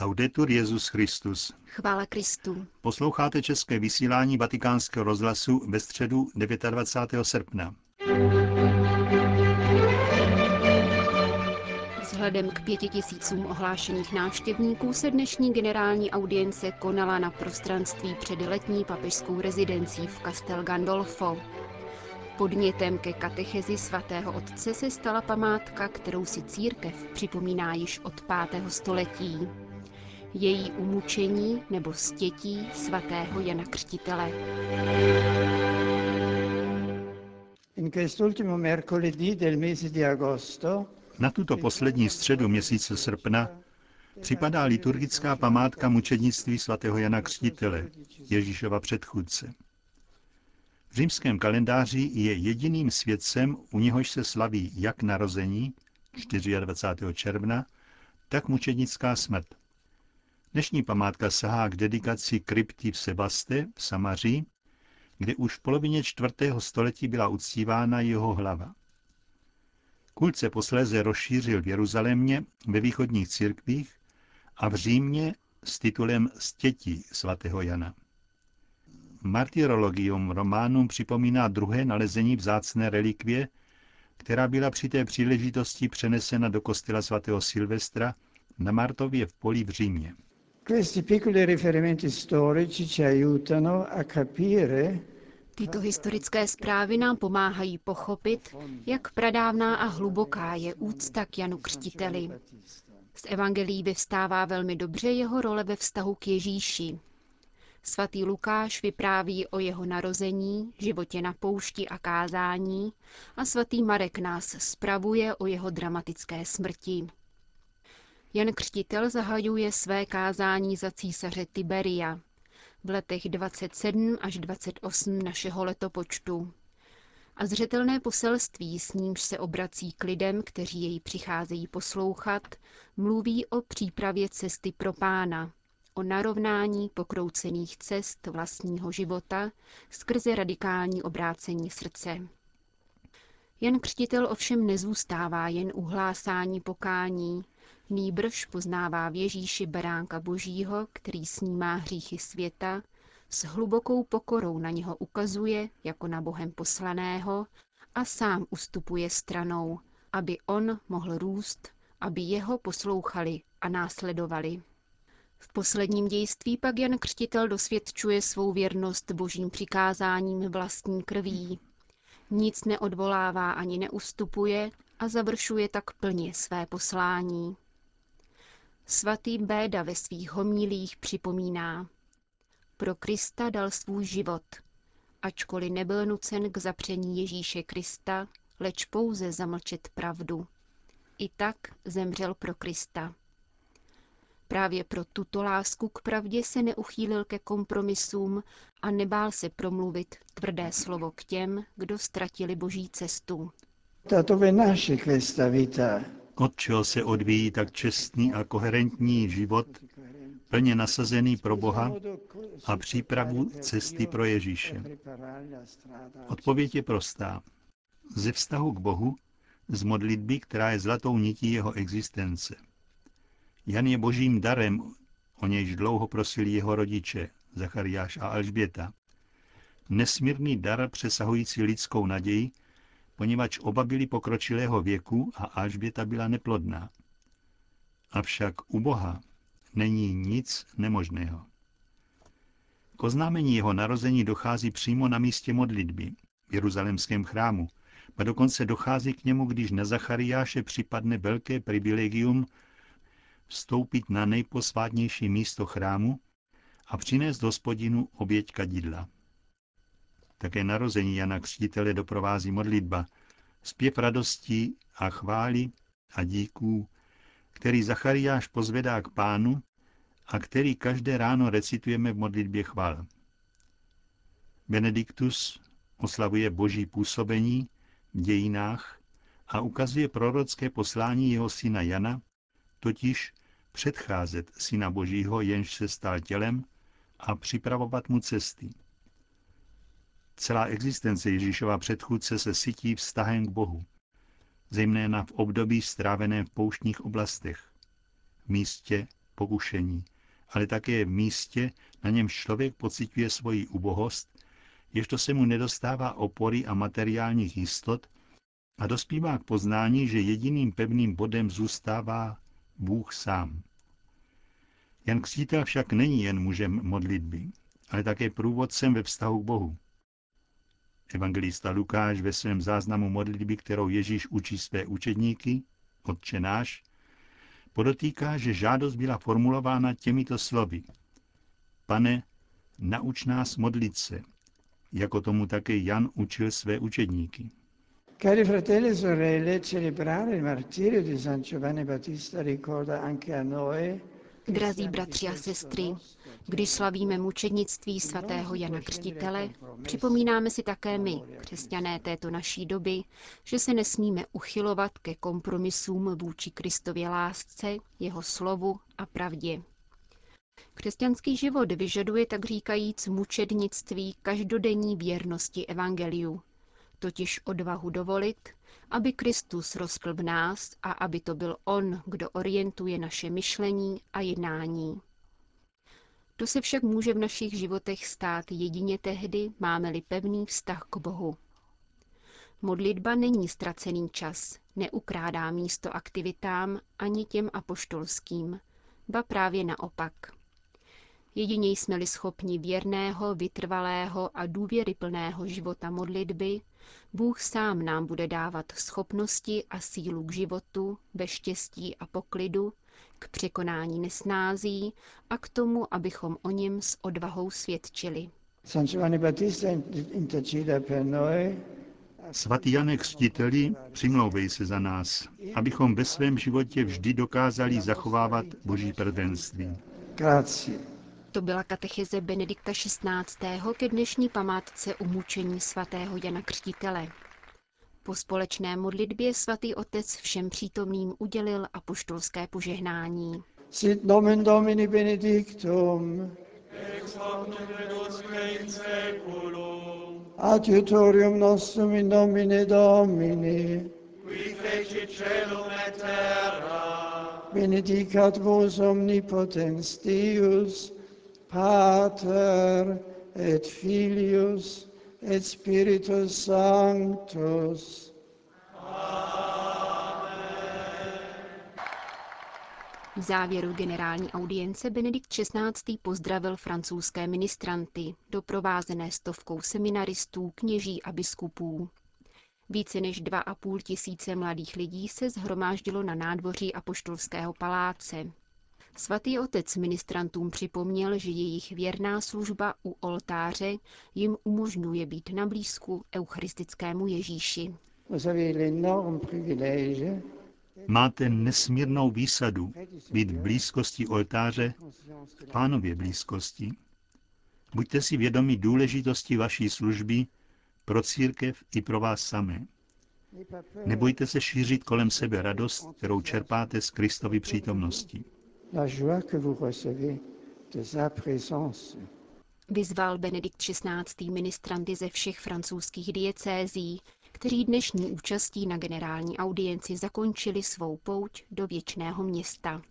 Laudetur Jezus Christus. Chvála Kristu. Posloucháte české vysílání Vatikánského rozhlasu ve středu 29. srpna. Vzhledem k pěti tisícům ohlášených návštěvníků se dnešní generální audience konala na prostranství před letní papežskou rezidencí v Castel Gandolfo. Podnětem ke katechezi svatého otce se stala památka, kterou si církev připomíná již od 5. století. Její umučení nebo stětí svatého Jana Křtitele. In quest'ultimo mercoledì del mese di agosto Na tuto poslední středu měsíce srpna připadá liturgická památka mučednictví svatého Jana Křtitele, Ježíšova předchůdce. V římském kalendáři je jediným svědcem, u něhož se slaví jak narození 24. června, tak mučednická smrt. Dnešní památka sahá k dedikaci krypty v Sebaste v Samaří, kde už v polovině čtvrtého století byla uctívána jeho hlava. Kult se posléze rozšířil v Jeruzalémě, ve východních církvích a v Římě s titulem Stětí svatého Jana. Martyrologium Románum připomíná druhé nalezení vzácné relikvie, která byla při té příležitosti přenesena do kostela svatého Silvestra na Martově v poli v Římě. Questi piccoli riferimenti storici ci aiutano a capire Tyto historické zprávy nám pomáhají pochopit, jak pradávná a hluboká je úcta k Janu Křtiteli. Z evangelií vyvstává velmi dobře jeho role ve vztahu k Ježíši. Svatý Lukáš vypráví o jeho narození, životě na poušti a kázání a svatý Marek nás spravuje o jeho dramatické smrti. Jan Křtitel zahajuje své kázání za císaře Tiberia v letech 27 až 28 našeho letopočtu. A zřetelné poselství, s nímž se obrací k lidem, kteří jej přicházejí poslouchat, mluví o přípravě cesty pro pána, o narovnání pokroucených cest vlastního života skrze radikální obrácení srdce. Jan Křtitel ovšem nezůstává jen u hlásání pokání, nýbrž poznává v Ježíši beránka božího, který snímá hříchy světa, s hlubokou pokorou na něho ukazuje jako na Bohem poslaného a sám ustupuje stranou, aby on mohl růst, aby jeho poslouchali a následovali. V posledním dějství pak Jan Křtitel dosvědčuje svou věrnost božím přikázáním vlastní krví. Nic neodvolává ani neustupuje a završuje tak plně své poslání. Svatý Béda ve svých homílích připomíná. Pro Krista dal svůj život, ačkoliv nebyl nucen k zapření Ježíše Krista, leč pouze zamlčet pravdu. I tak zemřel pro Krista. Právě pro tuto lásku k pravdě se neuchýlil ke kompromisům a nebál se promluvit tvrdé slovo k těm, kdo ztratili boží cestu. da dove nasce questa vita Od čeho se odvíjí tak čestný a koherentní život, plně nasazený pro Boha a přípravu cesty pro Ježíše. Odpověď je prostá. Ze vztahu k Bohu, z modlitby, která je zlatou nití jeho existence. Jan je božím darem, o nějž dlouho prosili jeho rodiče, Zachariáš a Alžběta. Nesmírný dar přesahující lidskou naději, poněvadž oba byli pokročilého věku a Alžběta byla neplodná. Avšak u Boha není nic nemožného. K oznámení jeho narození dochází přímo na místě modlitby, v jeruzalemském chrámu, a dokonce dochází k němu, když na Zachariáše připadne velké privilegium vstoupit na nejposvátnější místo chrámu a přinést hospodinu oběť kadidla. Také narození Jana Křtitele doprovází modlitba, zpěv radostí a chvály a díků, který Zachariáš pozvedá k pánu a který každé ráno recitujeme v modlitbě chvál. Benediktus oslavuje boží působení v dějinách a ukazuje prorocké poslání jeho syna Jana, totiž předcházet syna božího, jenž se stal tělem, a připravovat mu cesty. Celá existence Ježíšova předchůdce se sytí vztahem k Bohu, zejména v období stráveném v pouštních oblastech, v místě, pokušení, ale také v místě, na něm člověk pociťuje svoji ubohost, ježto se mu nedostává opory a materiálních jistot a dospívá k poznání, že jediným pevným bodem zůstává Bůh sám. Jan Křítel však není jen mužem modlitby, ale také průvodcem ve vztahu k Bohu. Evangelista Lukáš ve svém záznamu modlitby, kterou Ježíš učí své učedníky, Otče náš, podotýká, že žádost byla formulována těmito slovy. Pane, nauč nás modlit se, jako tomu také Jan učil své učedníky. Cari fratelli e sorelle, celebrare il martirio di San Giovanni Battista ricorda anche a noi Drazí bratři a sestry, když slavíme mučednictví svatého Jana Křtitele, připomínáme si také my, křesťané této naší doby, že se nesmíme uchylovat ke kompromisům vůči Kristově lásce, jeho slovu a pravdě. Křesťanský život vyžaduje tak říkajíc mučednictví každodenní věrnosti evangeliu, totiž odvahu dovolit, aby Kristus rostl v nás a aby to byl On, kdo orientuje naše myšlení a jednání. To se však může v našich životech stát jedině tehdy, máme-li pevný vztah k Bohu. Modlitba není ztracený čas, neukrádá místo aktivitám ani těm apoštolským, ba právě naopak. Jedině jsme-li schopni věrného, vytrvalého a důvěryplného života modlitby, Bůh sám nám bude dávat schopnosti a sílu k životu, ve štěstí a poklidu, k překonání nesnází a k tomu, abychom o něm s odvahou svědčili. Svatý Janek Křtiteli, přimlouvej se za nás, abychom ve svém životě vždy dokázali zachovávat Boží prvenství. Grazie. To byla katecheze Benedikta XVI. ke dnešní památce umučení svatého Jana Křtitele. Po společné modlitbě svatý otec všem přítomným udělil apoštolské požehnání. Sit nomen Domini benedictum. Adiutorium nostrum in nomine Domini. Qui feci celum et terra. Benedicat vos omnipotens Deus, Pater et Filius et Spiritus Sanctus. V závěru generální audience Benedikt XVI. pozdravil francouzské ministranty, doprovázené stovkou seminaristů, kněží a biskupů. Více než dva a půl tisíce mladých lidí se zhromáždilo na nádvoří Apoštolského paláce. Svatý otec ministrantům připomněl, že jejich věrná služba u oltáře jim umožňuje být na blízku eucharistickému Ježíši. Máte nesmírnou výsadu být v blízkosti oltáře, pánově blízkosti. Buďte si vědomi důležitosti vaší služby pro církev i pro vás samé. Nebojte se šířit kolem sebe radost, kterou čerpáte z Kristovy přítomnosti la joie que vous recevez de sa présence. Vyzval Benedikt XVI. ministranty ze všech francouzských diecézí, kteří dnešní účastí na generální audienci zakončili svou pouť do věčného města.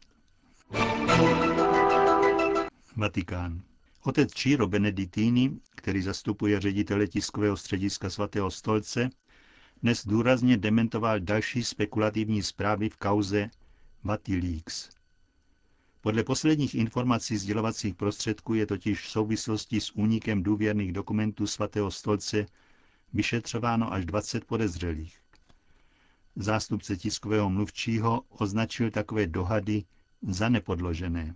Vatikán. Otec Ciro Beneditini, který zastupuje ředitele tiskového střediska svatého stolce, dnes důrazně dementoval další spekulativní zprávy v kauze Vatileaks. Podle posledních informací sdělovacích prostředků je totiž v souvislosti s únikem důvěrných dokumentů svatého stolce vyšetřováno až 20 podezřelých. Zástupce tiskového mluvčího označil takové dohady za nepodložené.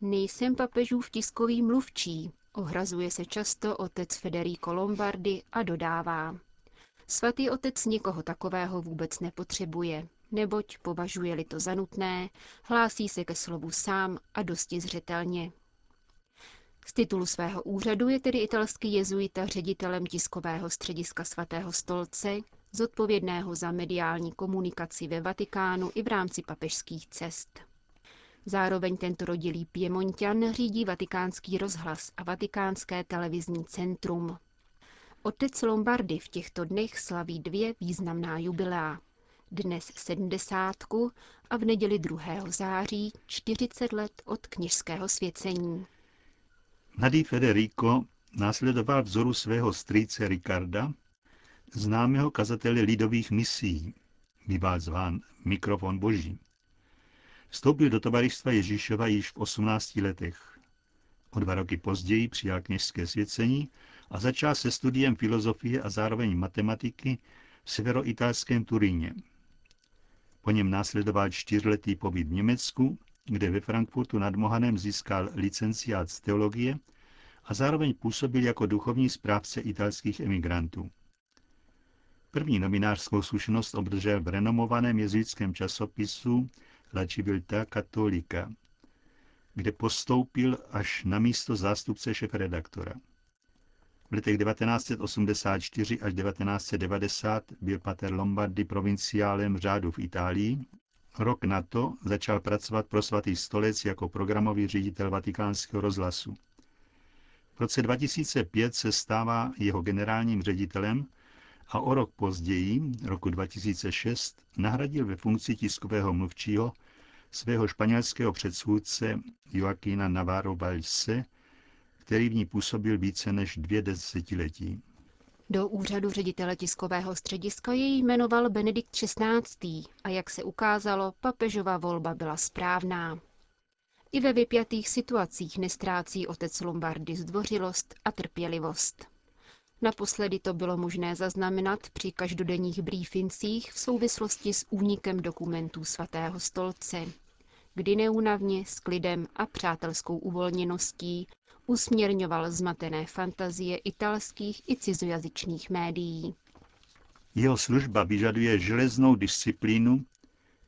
Nejsem papežův tiskový mluvčí, ohrazuje se často otec Federico Lombardi a dodává. Svatý otec nikoho takového vůbec nepotřebuje neboť považuje-li to za nutné, hlásí se ke slovu sám a dosti zřetelně. Z titulu svého úřadu je tedy italský jezuita ředitelem tiskového střediska svatého stolce, zodpovědného za mediální komunikaci ve Vatikánu i v rámci papežských cest. Zároveň tento rodilý Piemontian řídí vatikánský rozhlas a vatikánské televizní centrum. Otec Lombardy v těchto dnech slaví dvě významná jubilea. Dnes sedmdesátku a v neděli 2. září 40 let od kněžského svěcení. Mladý Federico následoval vzoru svého strýce Ricarda, známého kazatele lidových misí, býval zván mikrofon boží. Vstoupil do tovaristva Ježíšova již v 18 letech. O dva roky později přijal kněžské svěcení a začal se studiem filozofie a zároveň matematiky v severoitalském Turíně. Po něm následoval čtyřletý pobyt v Německu, kde ve Frankfurtu nad Mohanem získal licenciát z teologie a zároveň působil jako duchovní správce italských emigrantů. První nominářskou zkušenost obdržel v renomovaném jezuitském časopisu La Civiltà Cattolica, kde postoupil až na místo zástupce šefredaktora. V letech 1984 až 1990 byl pater Lombardi provinciálem řádu v Itálii. Rok na to začal pracovat pro svatý stolec jako programový ředitel vatikánského rozhlasu. V roce 2005 se stává jeho generálním ředitelem a o rok později, roku 2006, nahradil ve funkci tiskového mluvčího svého španělského předchůdce Joaquina Navarro Valse, který v ní působil více než dvě desetiletí. Do úřadu ředitele tiskového střediska jej jmenoval Benedikt XVI. a jak se ukázalo, papežova volba byla správná. I ve vypjatých situacích nestrácí otec Lombardy zdvořilost a trpělivost. Naposledy to bylo možné zaznamenat při každodenních briefincích v souvislosti s únikem dokumentů svatého stolce, kdy neúnavně s klidem a přátelskou uvolněností usměrňoval zmatené fantazie italských i cizojazyčných médií. Jeho služba vyžaduje železnou disciplínu,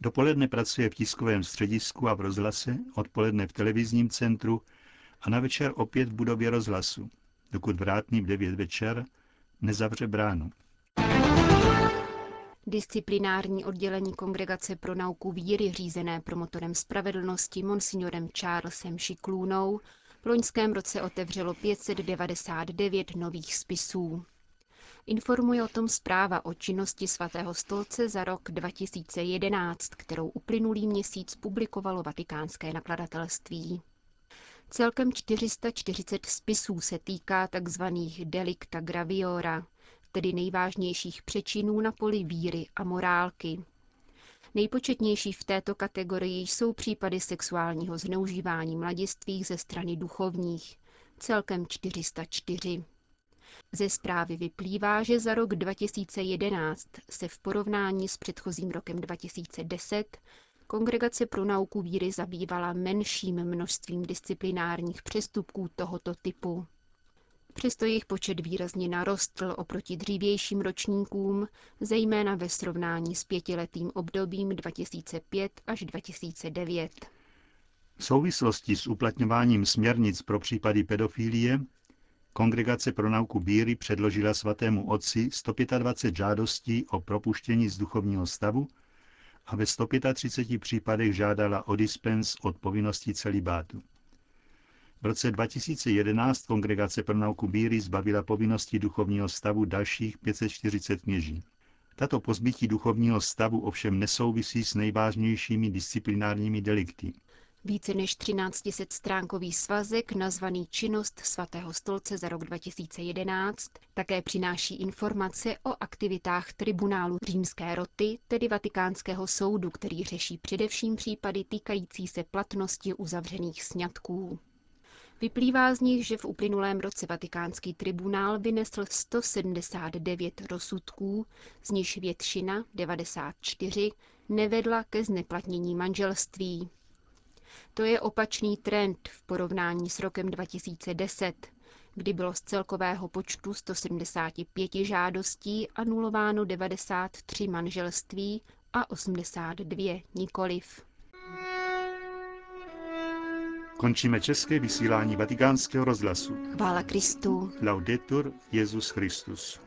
dopoledne pracuje v tiskovém středisku a v rozhlase, odpoledne v televizním centru a na večer opět v budově rozhlasu, dokud vrátný v 9 večer nezavře bránu. Disciplinární oddělení Kongregace pro nauku víry řízené promotorem spravedlnosti monsignorem Charlesem Šiklůnou v loňském roce otevřelo 599 nových spisů. Informuje o tom zpráva o činnosti svatého stolce za rok 2011, kterou uplynulý měsíc publikovalo vatikánské nakladatelství. Celkem 440 spisů se týká tzv. delicta graviora, tedy nejvážnějších přečinů na poli víry a morálky. Nejpočetnější v této kategorii jsou případy sexuálního zneužívání mladistvých ze strany duchovních, celkem 404. Ze zprávy vyplývá, že za rok 2011 se v porovnání s předchozím rokem 2010 Kongregace pro nauku víry zabývala menším množstvím disciplinárních přestupků tohoto typu. Přesto jejich počet výrazně narostl oproti dřívějším ročníkům, zejména ve srovnání s pětiletým obdobím 2005 až 2009. V souvislosti s uplatňováním směrnic pro případy pedofilie Kongregace pro nauku víry předložila svatému otci 125 žádostí o propuštění z duchovního stavu a ve 135 případech žádala o dispens od povinnosti celibátu. V roce 2011 Kongregace pro nauku víry zbavila povinnosti duchovního stavu dalších 540 kněží. Tato pozbytí duchovního stavu ovšem nesouvisí s nejvážnějšími disciplinárními delikty. Více než 1300 stránkový svazek nazvaný Činnost svatého stolce za rok 2011 také přináší informace o aktivitách tribunálu římské roty, tedy vatikánského soudu, který řeší především případy týkající se platnosti uzavřených sňatků. Vyplývá z nich, že v uplynulém roce vatikánský tribunál vynesl 179 rozsudků, z nichž většina, 94, nevedla ke zneplatnění manželství. To je opačný trend v porovnání s rokem 2010, kdy bylo z celkového počtu 175 žádostí anulováno 93 manželství a 82 nikoliv. Končíme české vysílání vatikánského rozhlasu. Chvála Kristu. Laudetur Jezus Christus.